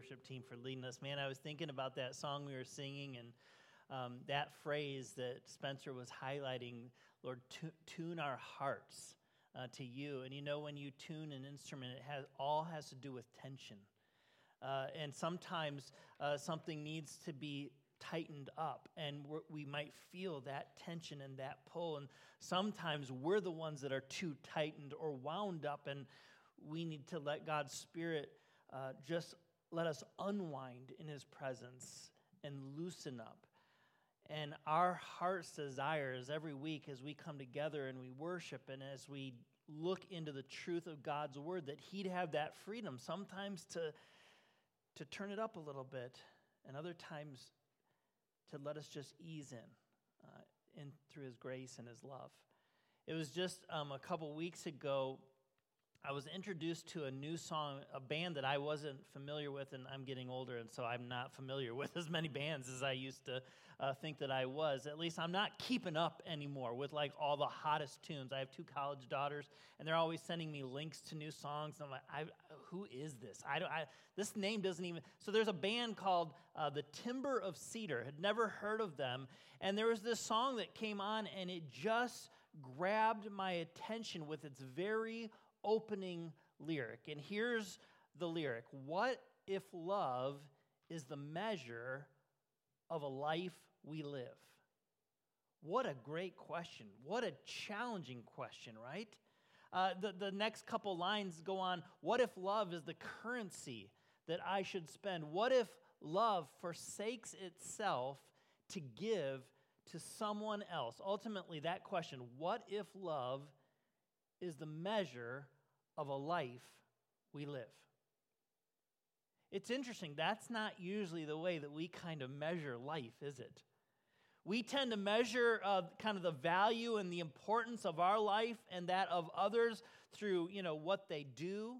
worship team for leading us. Man, I was thinking about that song we were singing and um, that phrase that Spencer was highlighting Lord, tune our hearts uh, to you. And you know, when you tune an instrument, it has, all has to do with tension. Uh, and sometimes uh, something needs to be tightened up, and we might feel that tension and that pull. And sometimes we're the ones that are too tightened or wound up, and we need to let God's Spirit uh, just let us unwind in His presence and loosen up. And our heart's desires every week as we come together and we worship and as we look into the truth of God's word that He'd have that freedom sometimes to, to turn it up a little bit and other times to let us just ease in, uh, in through His grace and His love. It was just um, a couple weeks ago I was introduced to a new song, a band that I wasn't familiar with, and I'm getting older, and so I'm not familiar with as many bands as I used to uh, think that I was. At least I'm not keeping up anymore with like all the hottest tunes. I have two college daughters, and they're always sending me links to new songs. And I'm like, I, who is this? I don't. I, this name doesn't even. So there's a band called uh, the Timber of Cedar. Had never heard of them, and there was this song that came on, and it just grabbed my attention with its very opening lyric. And here's the lyric What if love is the measure of a life we live? What a great question. What a challenging question, right? Uh, the, the next couple lines go on What if love is the currency that I should spend? What if love forsakes itself to give to someone else? Ultimately, that question, what if love is the measure of a life we live. It's interesting, that's not usually the way that we kind of measure life, is it? We tend to measure uh, kind of the value and the importance of our life and that of others through, you know, what they do,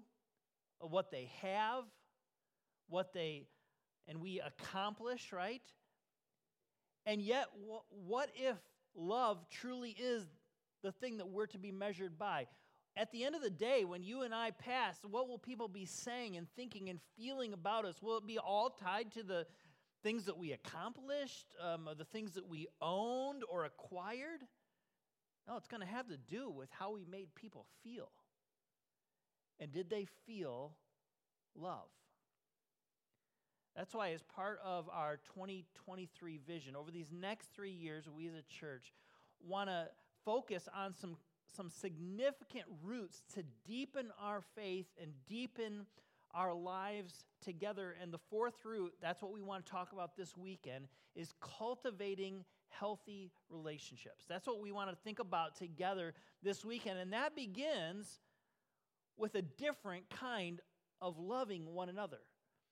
what they have, what they, and we accomplish, right? And yet, what if love truly is the thing that we're to be measured by? At the end of the day, when you and I pass, what will people be saying and thinking and feeling about us? Will it be all tied to the things that we accomplished, um, the things that we owned or acquired? No, it's going to have to do with how we made people feel. And did they feel love? That's why, as part of our 2023 vision, over these next three years, we as a church want to focus on some some significant roots to deepen our faith and deepen our lives together. And the fourth root, that's what we want to talk about this weekend, is cultivating healthy relationships. That's what we want to think about together this weekend. And that begins with a different kind of loving one another.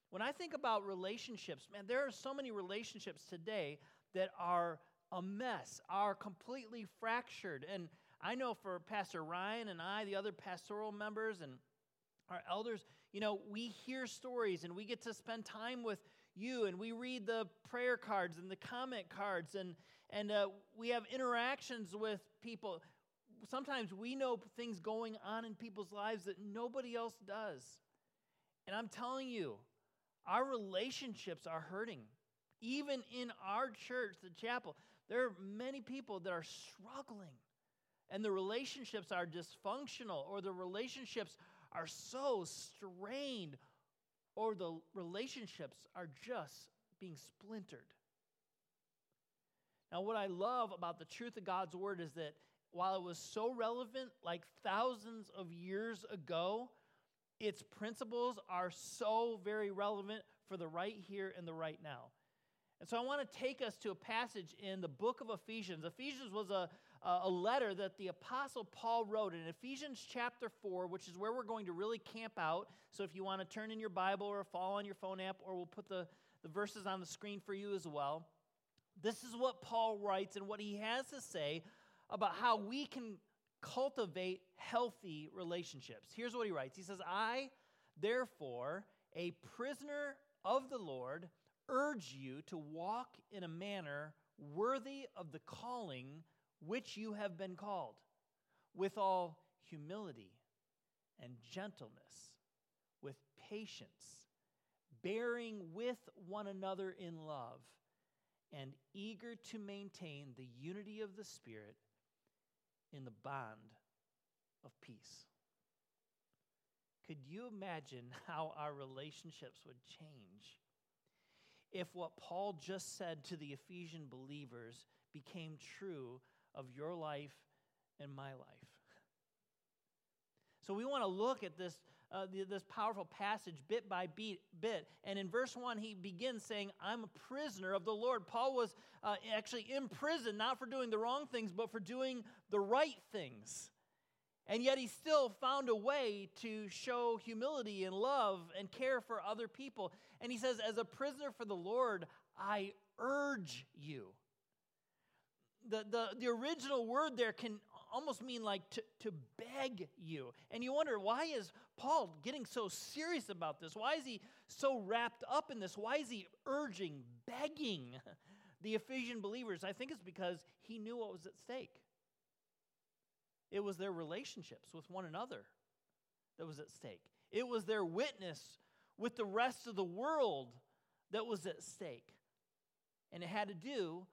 When I think about relationships, man, there are so many relationships today that are a mess, are completely fractured. And I know for Pastor Ryan and I, the other pastoral members and our elders, you know, we hear stories and we get to spend time with you and we read the prayer cards and the comment cards and, and uh, we have interactions with people. Sometimes we know things going on in people's lives that nobody else does. And I'm telling you, our relationships are hurting. Even in our church, the chapel, there are many people that are struggling and the relationships are dysfunctional or the relationships are so strained or the relationships are just being splintered. Now, what I love about the truth of God's word is that while it was so relevant like thousands of years ago, its principles are so very relevant for the right here and the right now. And so I want to take us to a passage in the book of Ephesians. Ephesians was a, a letter that the Apostle Paul wrote in Ephesians chapter 4, which is where we're going to really camp out. So if you want to turn in your Bible or follow on your phone app, or we'll put the, the verses on the screen for you as well. This is what Paul writes and what he has to say about how we can cultivate healthy relationships. Here's what he writes He says, I, therefore, a prisoner of the Lord, urge you to walk in a manner worthy of the calling which you have been called, with all humility and gentleness, with patience, bearing with one another in love, and eager to maintain the unity of the Spirit in the bond of peace. Could you imagine how our relationships would change if what Paul just said to the Ephesian believers became true of your life and my life? So we want to look at this, uh, this powerful passage bit by bit, bit. And in verse 1, he begins saying, I'm a prisoner of the Lord. Paul was uh, actually in prison, not for doing the wrong things, but for doing the right things. And yet he still found a way to show humility and love and care for other people. And he says, As a prisoner for the Lord, I urge you. The, the, the original word there can almost mean like to, to beg you. And you wonder, why is Paul getting so serious about this? Why is he so wrapped up in this? Why is he urging, begging the Ephesian believers? I think it's because he knew what was at stake. It was their relationships with one another that was at stake. It was their witness with the rest of the world that was at stake. And it had to do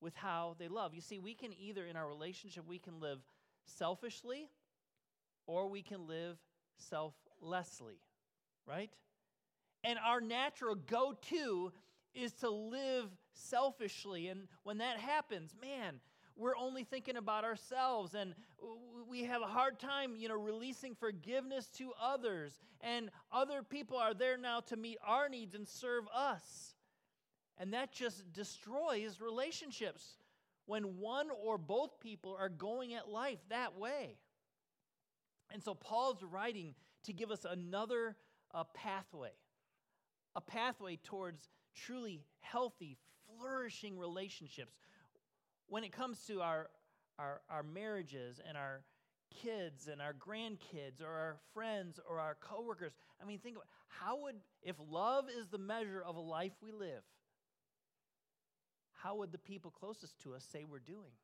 with how they love. You see, we can either, in our relationship, we can live selfishly or we can live selflessly, right? And our natural go to is to live selfishly. And when that happens, man, we're only thinking about ourselves and we have a hard time you know releasing forgiveness to others and other people are there now to meet our needs and serve us and that just destroys relationships when one or both people are going at life that way. And so Paul's writing to give us another uh, pathway, a pathway towards truly healthy, flourishing relationships. When it comes to our, our, our marriages and our kids and our grandkids or our friends or our coworkers, I mean, think about how would, if love is the measure of a life we live, how would the people closest to us say we're doing?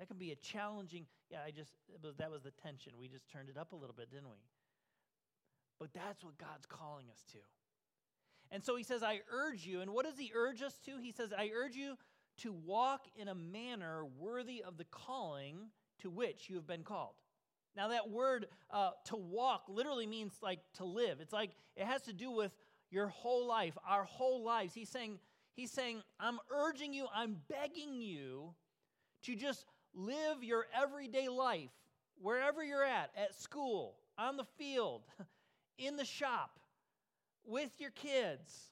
That can be a challenging, yeah, I just, was, that was the tension. We just turned it up a little bit, didn't we? But that's what God's calling us to. And so he says, I urge you. And what does he urge us to? He says, I urge you to walk in a manner worthy of the calling to which you have been called. Now, that word uh, to walk literally means like to live. It's like it has to do with your whole life, our whole lives. He's saying, He's saying, I'm urging you, I'm begging you to just live your everyday life wherever you're at, at school, on the field, in the shop, with your kids,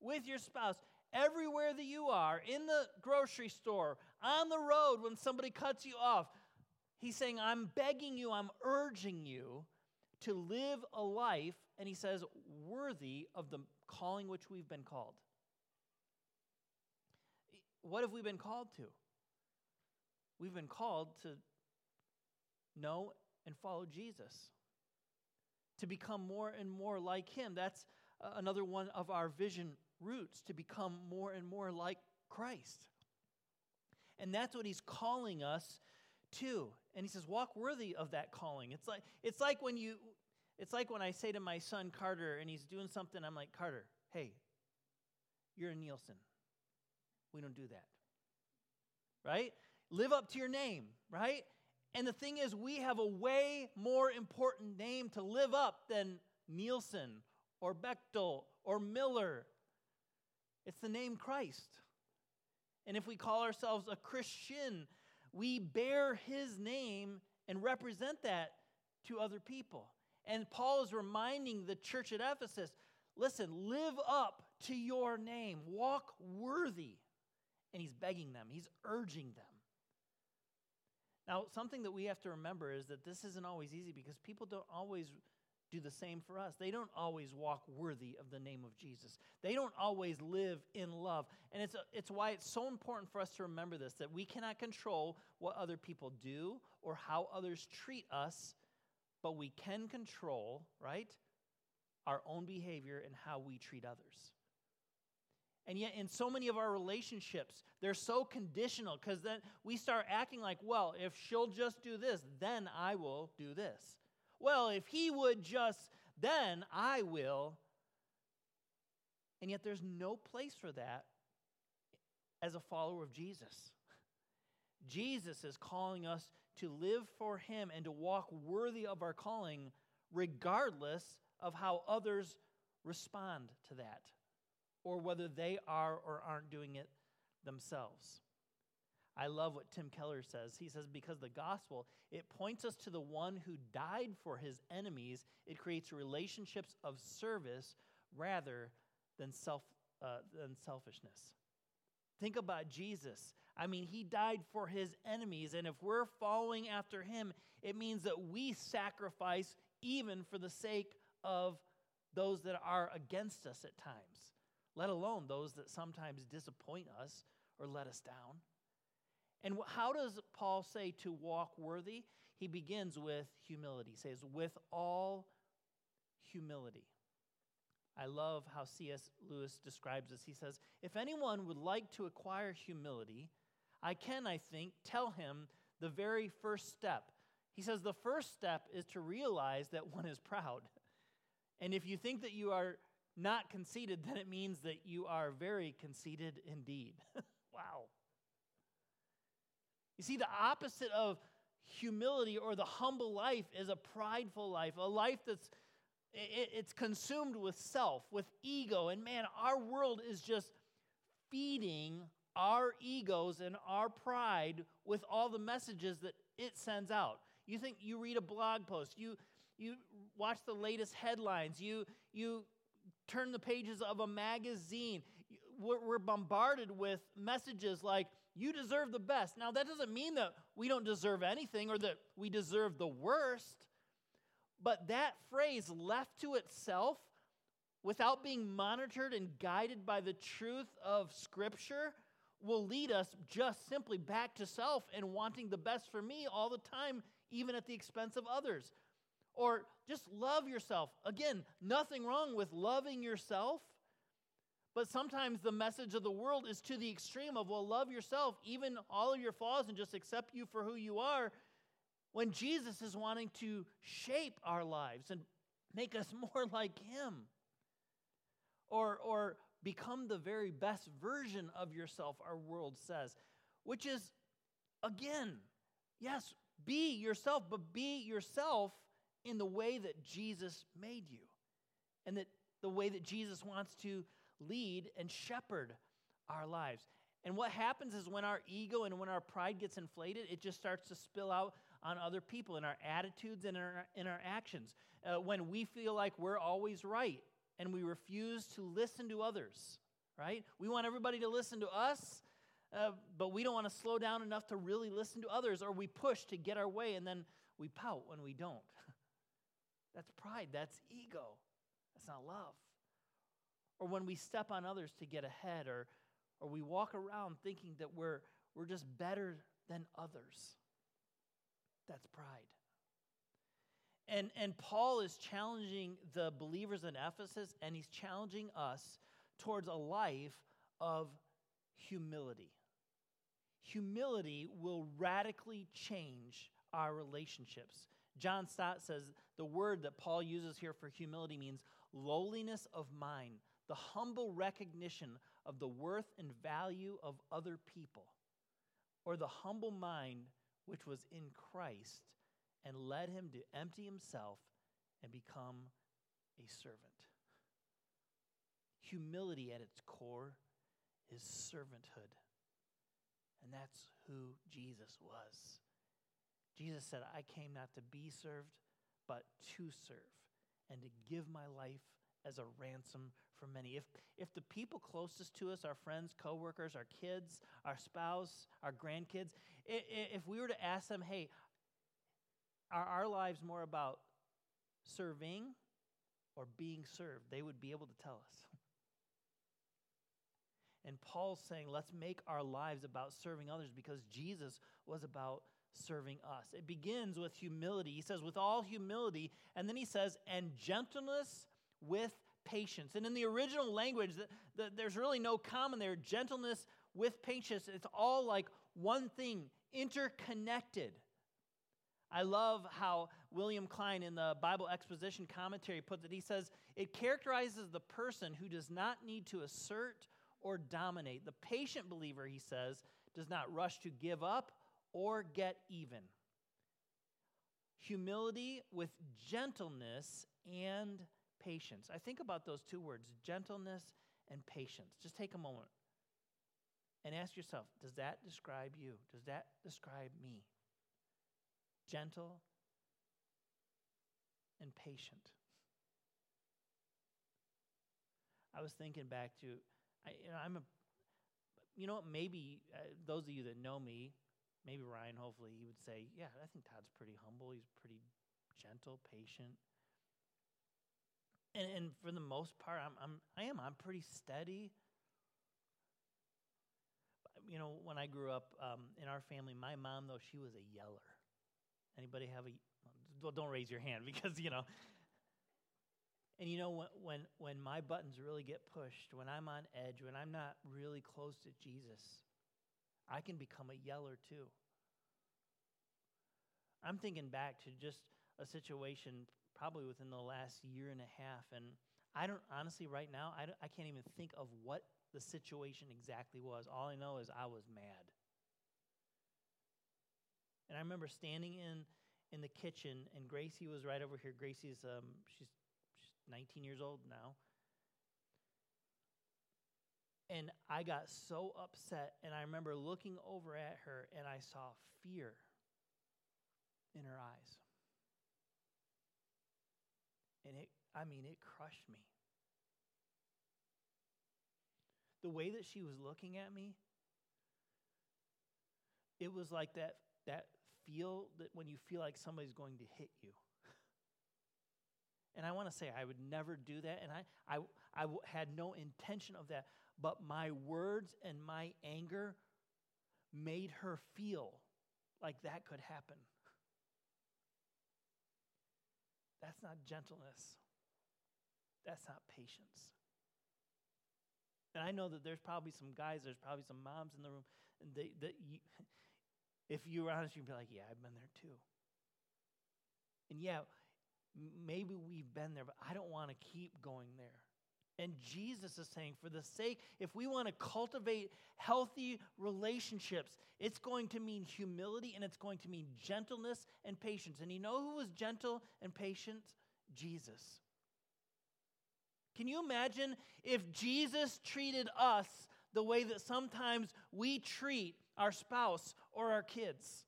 with your spouse, everywhere that you are, in the grocery store, on the road when somebody cuts you off. He's saying, I'm begging you, I'm urging you to live a life, and he says, worthy of the calling which we've been called. What have we been called to? We've been called to know and follow Jesus, to become more and more like Him. That's uh, another one of our vision roots, to become more and more like Christ. And that's what He's calling us to. And He says, walk worthy of that calling. It's like, it's like when you. It's like when I say to my son Carter and he's doing something, I'm like, Carter, hey, you're a Nielsen. We don't do that. Right? Live up to your name, right? And the thing is, we have a way more important name to live up than Nielsen or Bechtel or Miller. It's the name Christ. And if we call ourselves a Christian, we bear his name and represent that to other people. And Paul is reminding the church at Ephesus listen, live up to your name, walk worthy and he's begging them, he's urging them. Now, something that we have to remember is that this isn't always easy because people don't always do the same for us. They don't always walk worthy of the name of Jesus. They don't always live in love. And it's, it's why it's so important for us to remember this that we cannot control what other people do or how others treat us, but we can control, right, our own behavior and how we treat others. And yet, in so many of our relationships, they're so conditional because then we start acting like, well, if she'll just do this, then I will do this. Well, if he would just, then I will. And yet, there's no place for that as a follower of Jesus. Jesus is calling us to live for Him and to walk worthy of our calling, regardless of how others respond to that or whether they are or aren't doing it themselves. I love what Tim Keller says. He says, because the gospel, it points us to the one who died for his enemies. It creates relationships of service rather than, self, uh, than selfishness. Think about Jesus. I mean, he died for his enemies, and if we're following after him, it means that we sacrifice even for the sake of those that are against us at times, let alone those that sometimes disappoint us or let us down. And how does Paul say to walk worthy? He begins with humility. He says, with all humility. I love how C.S. Lewis describes this. He says, If anyone would like to acquire humility, I can, I think, tell him the very first step. He says, The first step is to realize that one is proud. And if you think that you are not conceited, then it means that you are very conceited indeed. wow. You see, the opposite of humility or the humble life is a prideful life, a life that's it, it's consumed with self, with ego. And man, our world is just feeding our egos and our pride with all the messages that it sends out. You think you read a blog post, you you watch the latest headlines, you you turn the pages of a magazine. We're, we're bombarded with messages like you deserve the best. Now that doesn't mean that we don't deserve anything or that we deserve the worst. But that phrase, left to itself, without being monitored and guided by the truth of Scripture, will lead us just simply back to self and wanting the best for me all the time, even at the expense of others. Or just love yourself. Again, nothing wrong with loving yourself. But sometimes the message of the world is to the extreme of, well, love yourself, even all of your flaws, and just accept you for who you are when Jesus is wanting to shape our lives and make us more like Him. Or, or become the very best version of yourself, our world says, which is, again, yes, be yourself, but be yourself in the way that Jesus made you and that the way that Jesus wants to lead and shepherd our lives. And what happens is when our ego and when our pride gets inflated, it just starts to spill out on other people in our attitudes and in our, in our actions. Uh, when we feel like we're always right and we refuse to listen to others, right? We want everybody to listen to us, uh, but we don't want to slow down enough to really listen to others, or we push to get our way and then we pout when we don't. that's pride, that's ego, that's not love. Or when we step on others to get ahead, or, or we walk around thinking that we're, we're just better than others. That's pride. And, and Paul is challenging the believers in Ephesus, and he's challenging us towards a life of humility. Humility will radically change our relationships. John Stott says the word that Paul uses here for humility means lowliness of mind, the humble recognition of the worth and value of other people, or the humble mind which was in Christ and led him to empty himself and become a servant. Humility at its core is servanthood. And that's who Jesus was. Jesus said, I came not to be served, but to serve and to give my life as a ransom many. If, if the people closest to us, our friends, coworkers, our kids, our spouse, our grandkids, if we were to ask them, hey, are our lives more about serving or being served? They would be able to tell us. And Paul's saying, let's make our lives about serving others because Jesus was about serving us. It begins with humility. He says, with all humility, and then he says, and gentleness with patience. And in the original language, the, the, there's really no common there. Gentleness with patience, it's all like one thing, interconnected. I love how William Klein in the Bible Exposition Commentary puts it. He says, It characterizes the person who does not need to assert or dominate. The patient believer, he says, does not rush to give up or get even. Humility with gentleness and patience. I think about those two words, gentleness and patience. Just take a moment and ask yourself does that describe you? Does that describe me? Gentle and patient. I was thinking back to, I, you know, I'm a, you know what, maybe uh, those of you that know me, maybe Ryan, hopefully, he would say, yeah, I think Todd's pretty humble. He's pretty gentle, patient. And, and for the most part, I'm, I'm, I am. I'm pretty steady. You know, when I grew up um, in our family, my mom, though, she was a yeller. Anybody have a, well, don't raise your hand because, you know. And you know, when, when, when my buttons really get pushed, when I'm on edge, when I'm not really close to Jesus, I can become a yeller too. I'm thinking back to just a situation probably within the last year and a half. And I don't, honestly, right now, I, I can't even think of what the situation exactly was. All I know is I was mad. And I remember standing in, in the kitchen, and Gracie was right over here. Gracie's, um, she's, she's 19 years old now. And I got so upset, and I remember looking over at her, and I saw fear in her eyes. And it, I mean, it crushed me. The way that she was looking at me, it was like that, that feel that when you feel like somebody's going to hit you. And I want to say I would never do that, and I, I, I had no intention of that, but my words and my anger made her feel like that could happen. That's not gentleness. That's not patience. And I know that there's probably some guys, there's probably some moms in the room, and they, that you, if you were honest, you'd be like, yeah, I've been there too. And yeah, maybe we've been there, but I don't want to keep going there. And Jesus is saying, for the sake, if we want to cultivate healthy relationships, it's going to mean humility and it's going to mean gentleness and patience. And you know who was gentle and patient? Jesus. Can you imagine if Jesus treated us the way that sometimes we treat our spouse or our kids?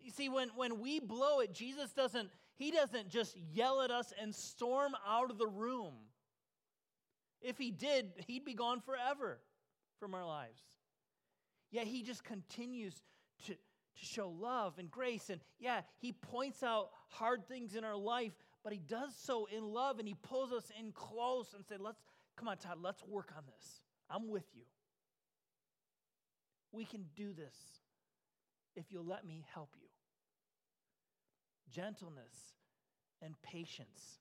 You see, when, when we blow it, Jesus doesn't, he doesn't just yell at us and storm out of the room. If he did, he'd be gone forever from our lives. Yet he just continues to, to show love and grace. And yeah, he points out hard things in our life, but he does so in love and he pulls us in close and says, Let's come on, Todd, let's work on this. I'm with you. We can do this if you'll let me help you. Gentleness and patience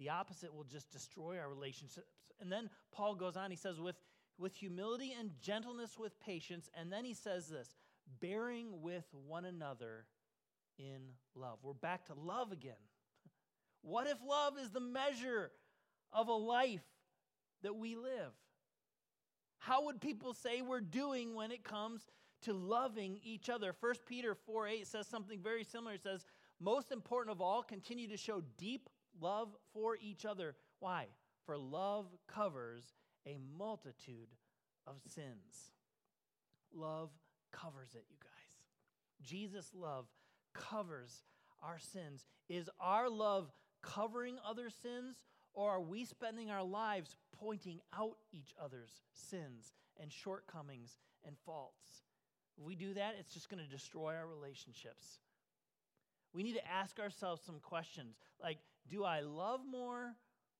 the opposite will just destroy our relationships. And then Paul goes on, he says, with, with humility and gentleness with patience. And then he says this bearing with one another in love. We're back to love again. What if love is the measure of a life that we live? How would people say we're doing when it comes to loving each other? 1 Peter 4 8 says something very similar. It says, Most important of all, continue to show deep love for each other. Why? For love covers a multitude of sins. Love covers it, you guys. Jesus' love covers our sins. Is our love covering other sins, or are we spending our lives pointing out each other's sins and shortcomings and faults? If we do that, it's just going to destroy our relationships. We need to ask ourselves some questions like, do I love more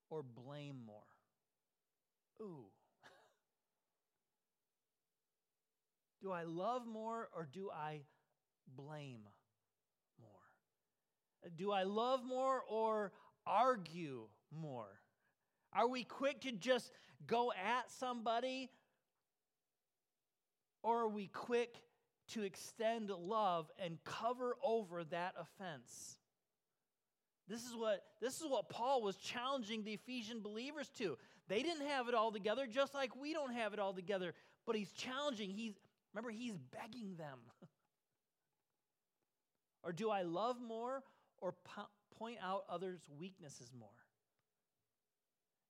or blame more? Ooh. do I love more or do I blame more? Do I love more or argue more? Are we quick to just go at somebody? Or are we quick to extend love and cover over that offense. This is what this is what Paul was challenging the Ephesian believers to. They didn't have it all together just like we don't have it all together, but he's challenging. He's remember he's begging them. or do I love more or po- point out others' weaknesses more?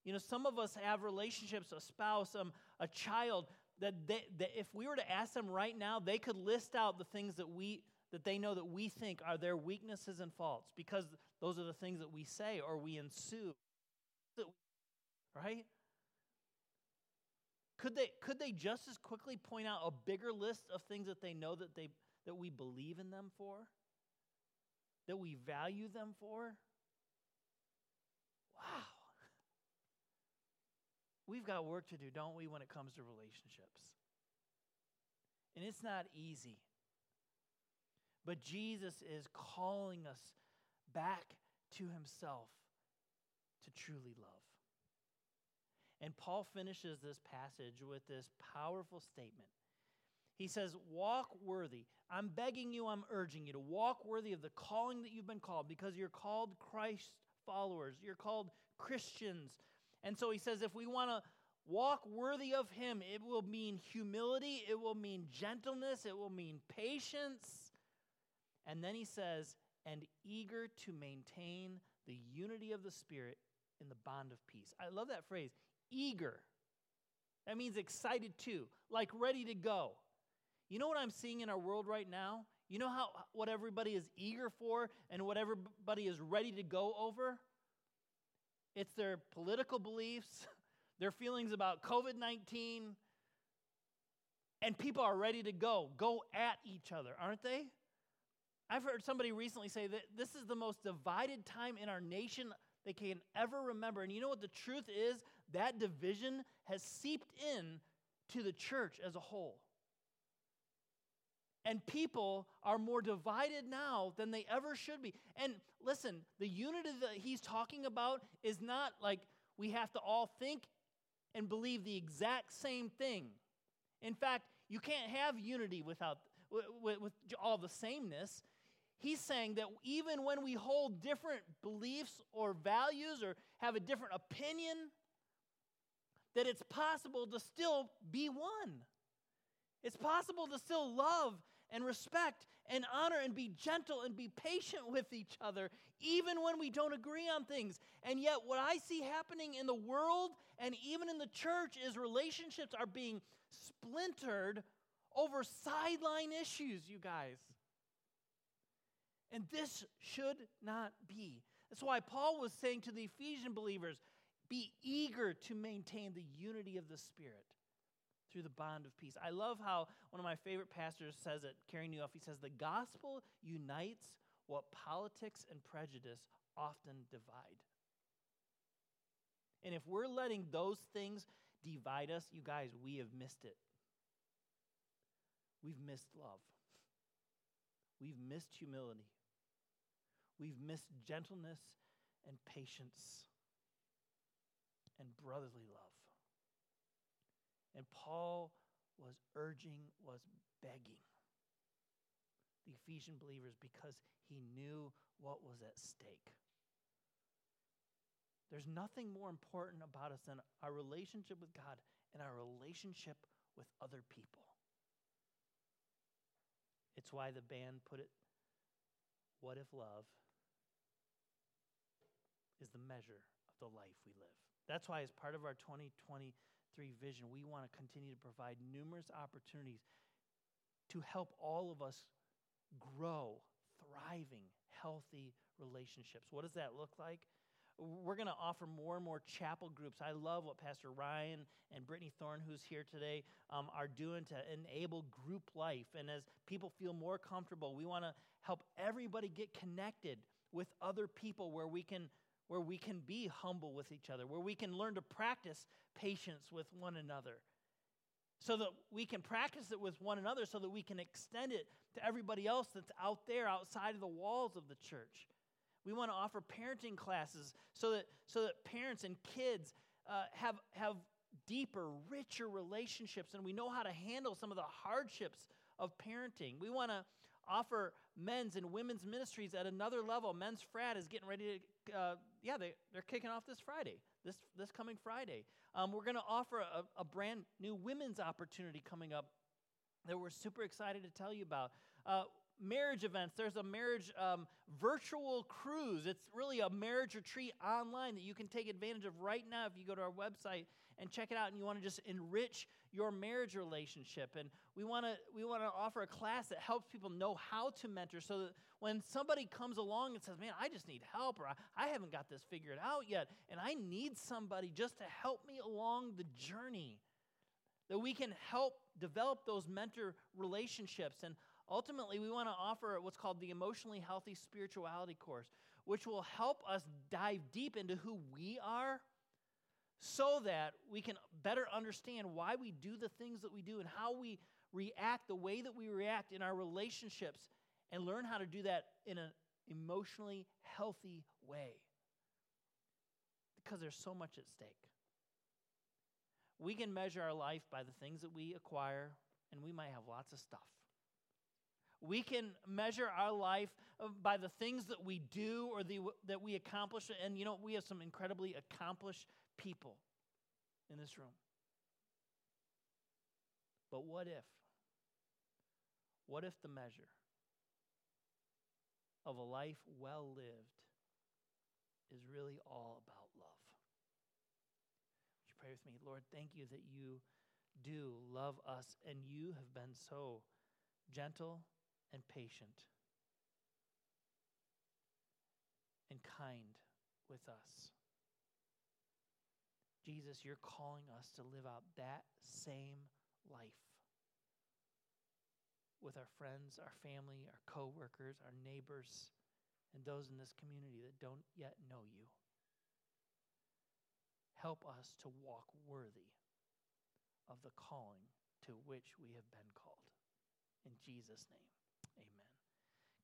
You know, some of us have relationships, a spouse, um, a child, that, they, that if we were to ask them right now, they could list out the things that we that they know that we think are their weaknesses and faults because those are the things that we say or we ensue. Right? Could they, could they just as quickly point out a bigger list of things that they know that, they, that we believe in them for? That we value them for? Wow. We've got work to do, don't we, when it comes to relationships? And it's not easy. But Jesus is calling us back to himself to truly love. And Paul finishes this passage with this powerful statement. He says, Walk worthy. I'm begging you, I'm urging you to walk worthy of the calling that you've been called because you're called Christ followers. You're called Christians. And so he says, if we want to walk worthy of him, it will mean humility, it will mean gentleness, it will mean patience. And then he says, and eager to maintain the unity of the Spirit in the bond of peace. I love that phrase, eager. That means excited too, like ready to go. You know what I'm seeing in our world right now? You know how what everybody is eager for and what everybody is ready to go over? It's their political beliefs, their feelings about COVID 19, and people are ready to go, go at each other, aren't they? I've heard somebody recently say that this is the most divided time in our nation they can ever remember. And you know what the truth is? That division has seeped in to the church as a whole. And people are more divided now than they ever should be. And listen, the unity that he's talking about is not like we have to all think and believe the exact same thing. In fact, you can't have unity without with, with all the sameness. He's saying that even when we hold different beliefs or values or have a different opinion, that it's possible to still be one. It's possible to still love and respect and honor and be gentle and be patient with each other, even when we don't agree on things. And yet, what I see happening in the world and even in the church is relationships are being splintered over sideline issues, you guys. And this should not be. That's why Paul was saying to the Ephesian believers be eager to maintain the unity of the Spirit through the bond of peace. I love how one of my favorite pastors says it, Carey Nieuwhof. He says, The gospel unites what politics and prejudice often divide. And if we're letting those things divide us, you guys, we have missed it. We've missed love. We've missed humility. We've missed gentleness and patience and brotherly love. And Paul was urging, was begging the Ephesian believers because he knew what was at stake. There's nothing more important about us than our relationship with God and our relationship with other people. It's why the band put it, What if love is the measure of the life we live. That's why, as part of our 2023 vision, we want to continue to provide numerous opportunities to help all of us grow thriving, healthy relationships. What does that look like? We're going to offer more and more chapel groups. I love what Pastor Ryan and Brittany Thorne, who's here today, um, are doing to enable group life. And as people feel more comfortable, we want to help everybody get connected with other people where we can where we can be humble with each other, where we can learn to practice patience with one another, so that we can practice it with one another, so that we can extend it to everybody else that's out there outside of the walls of the church. We want to offer parenting classes so that, so that parents and kids uh, have, have deeper, richer relationships, and we know how to handle some of the hardships of parenting. We want to offer men's and women's ministries at another level. Men's frat is getting ready to, uh, yeah, they, they're kicking off this Friday, this, this coming Friday. Um, we're going to offer a, a brand new women's opportunity coming up that we're super excited to tell you about. Uh, marriage events. There's a marriage um, virtual cruise. It's really a marriage retreat online that you can take advantage of right now if you go to our website and check it out and you want to just enrich your marriage relationship. And we want to we want to offer a class that helps people know how to mentor so that when somebody comes along and says, "Man, I just need help," or "I haven't got this figured out yet, and I need somebody just to help me along the journey," that we can help develop those mentor relationships and Ultimately, we want to offer what's called the Emotionally Healthy Spirituality course, which will help us dive deep into who we are so that we can better understand why we do the things that we do and how we react the way that we react in our relationships and learn how to do that in an emotionally healthy way. Because there's so much at stake. We can measure our life by the things that we acquire, and we might have lots of stuff. We can measure our life uh, by the things that we do or the, that we accomplish. And you know, we have some incredibly accomplished people in this room. But what if? What if the measure of a life well lived is really all about love? Would you pray with me? Lord, thank you that you do love us and you have been so gentle and patient and kind with us. Jesus, you're calling us to live out that same life with our friends, our family, our coworkers, our neighbors, and those in this community that don't yet know you. Help us to walk worthy of the calling to which we have been called. In Jesus' name. Amen.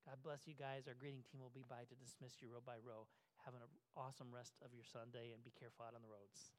God bless you guys. Our greeting team will be by to dismiss you row by row. Have an awesome rest of your Sunday and be careful out on the roads.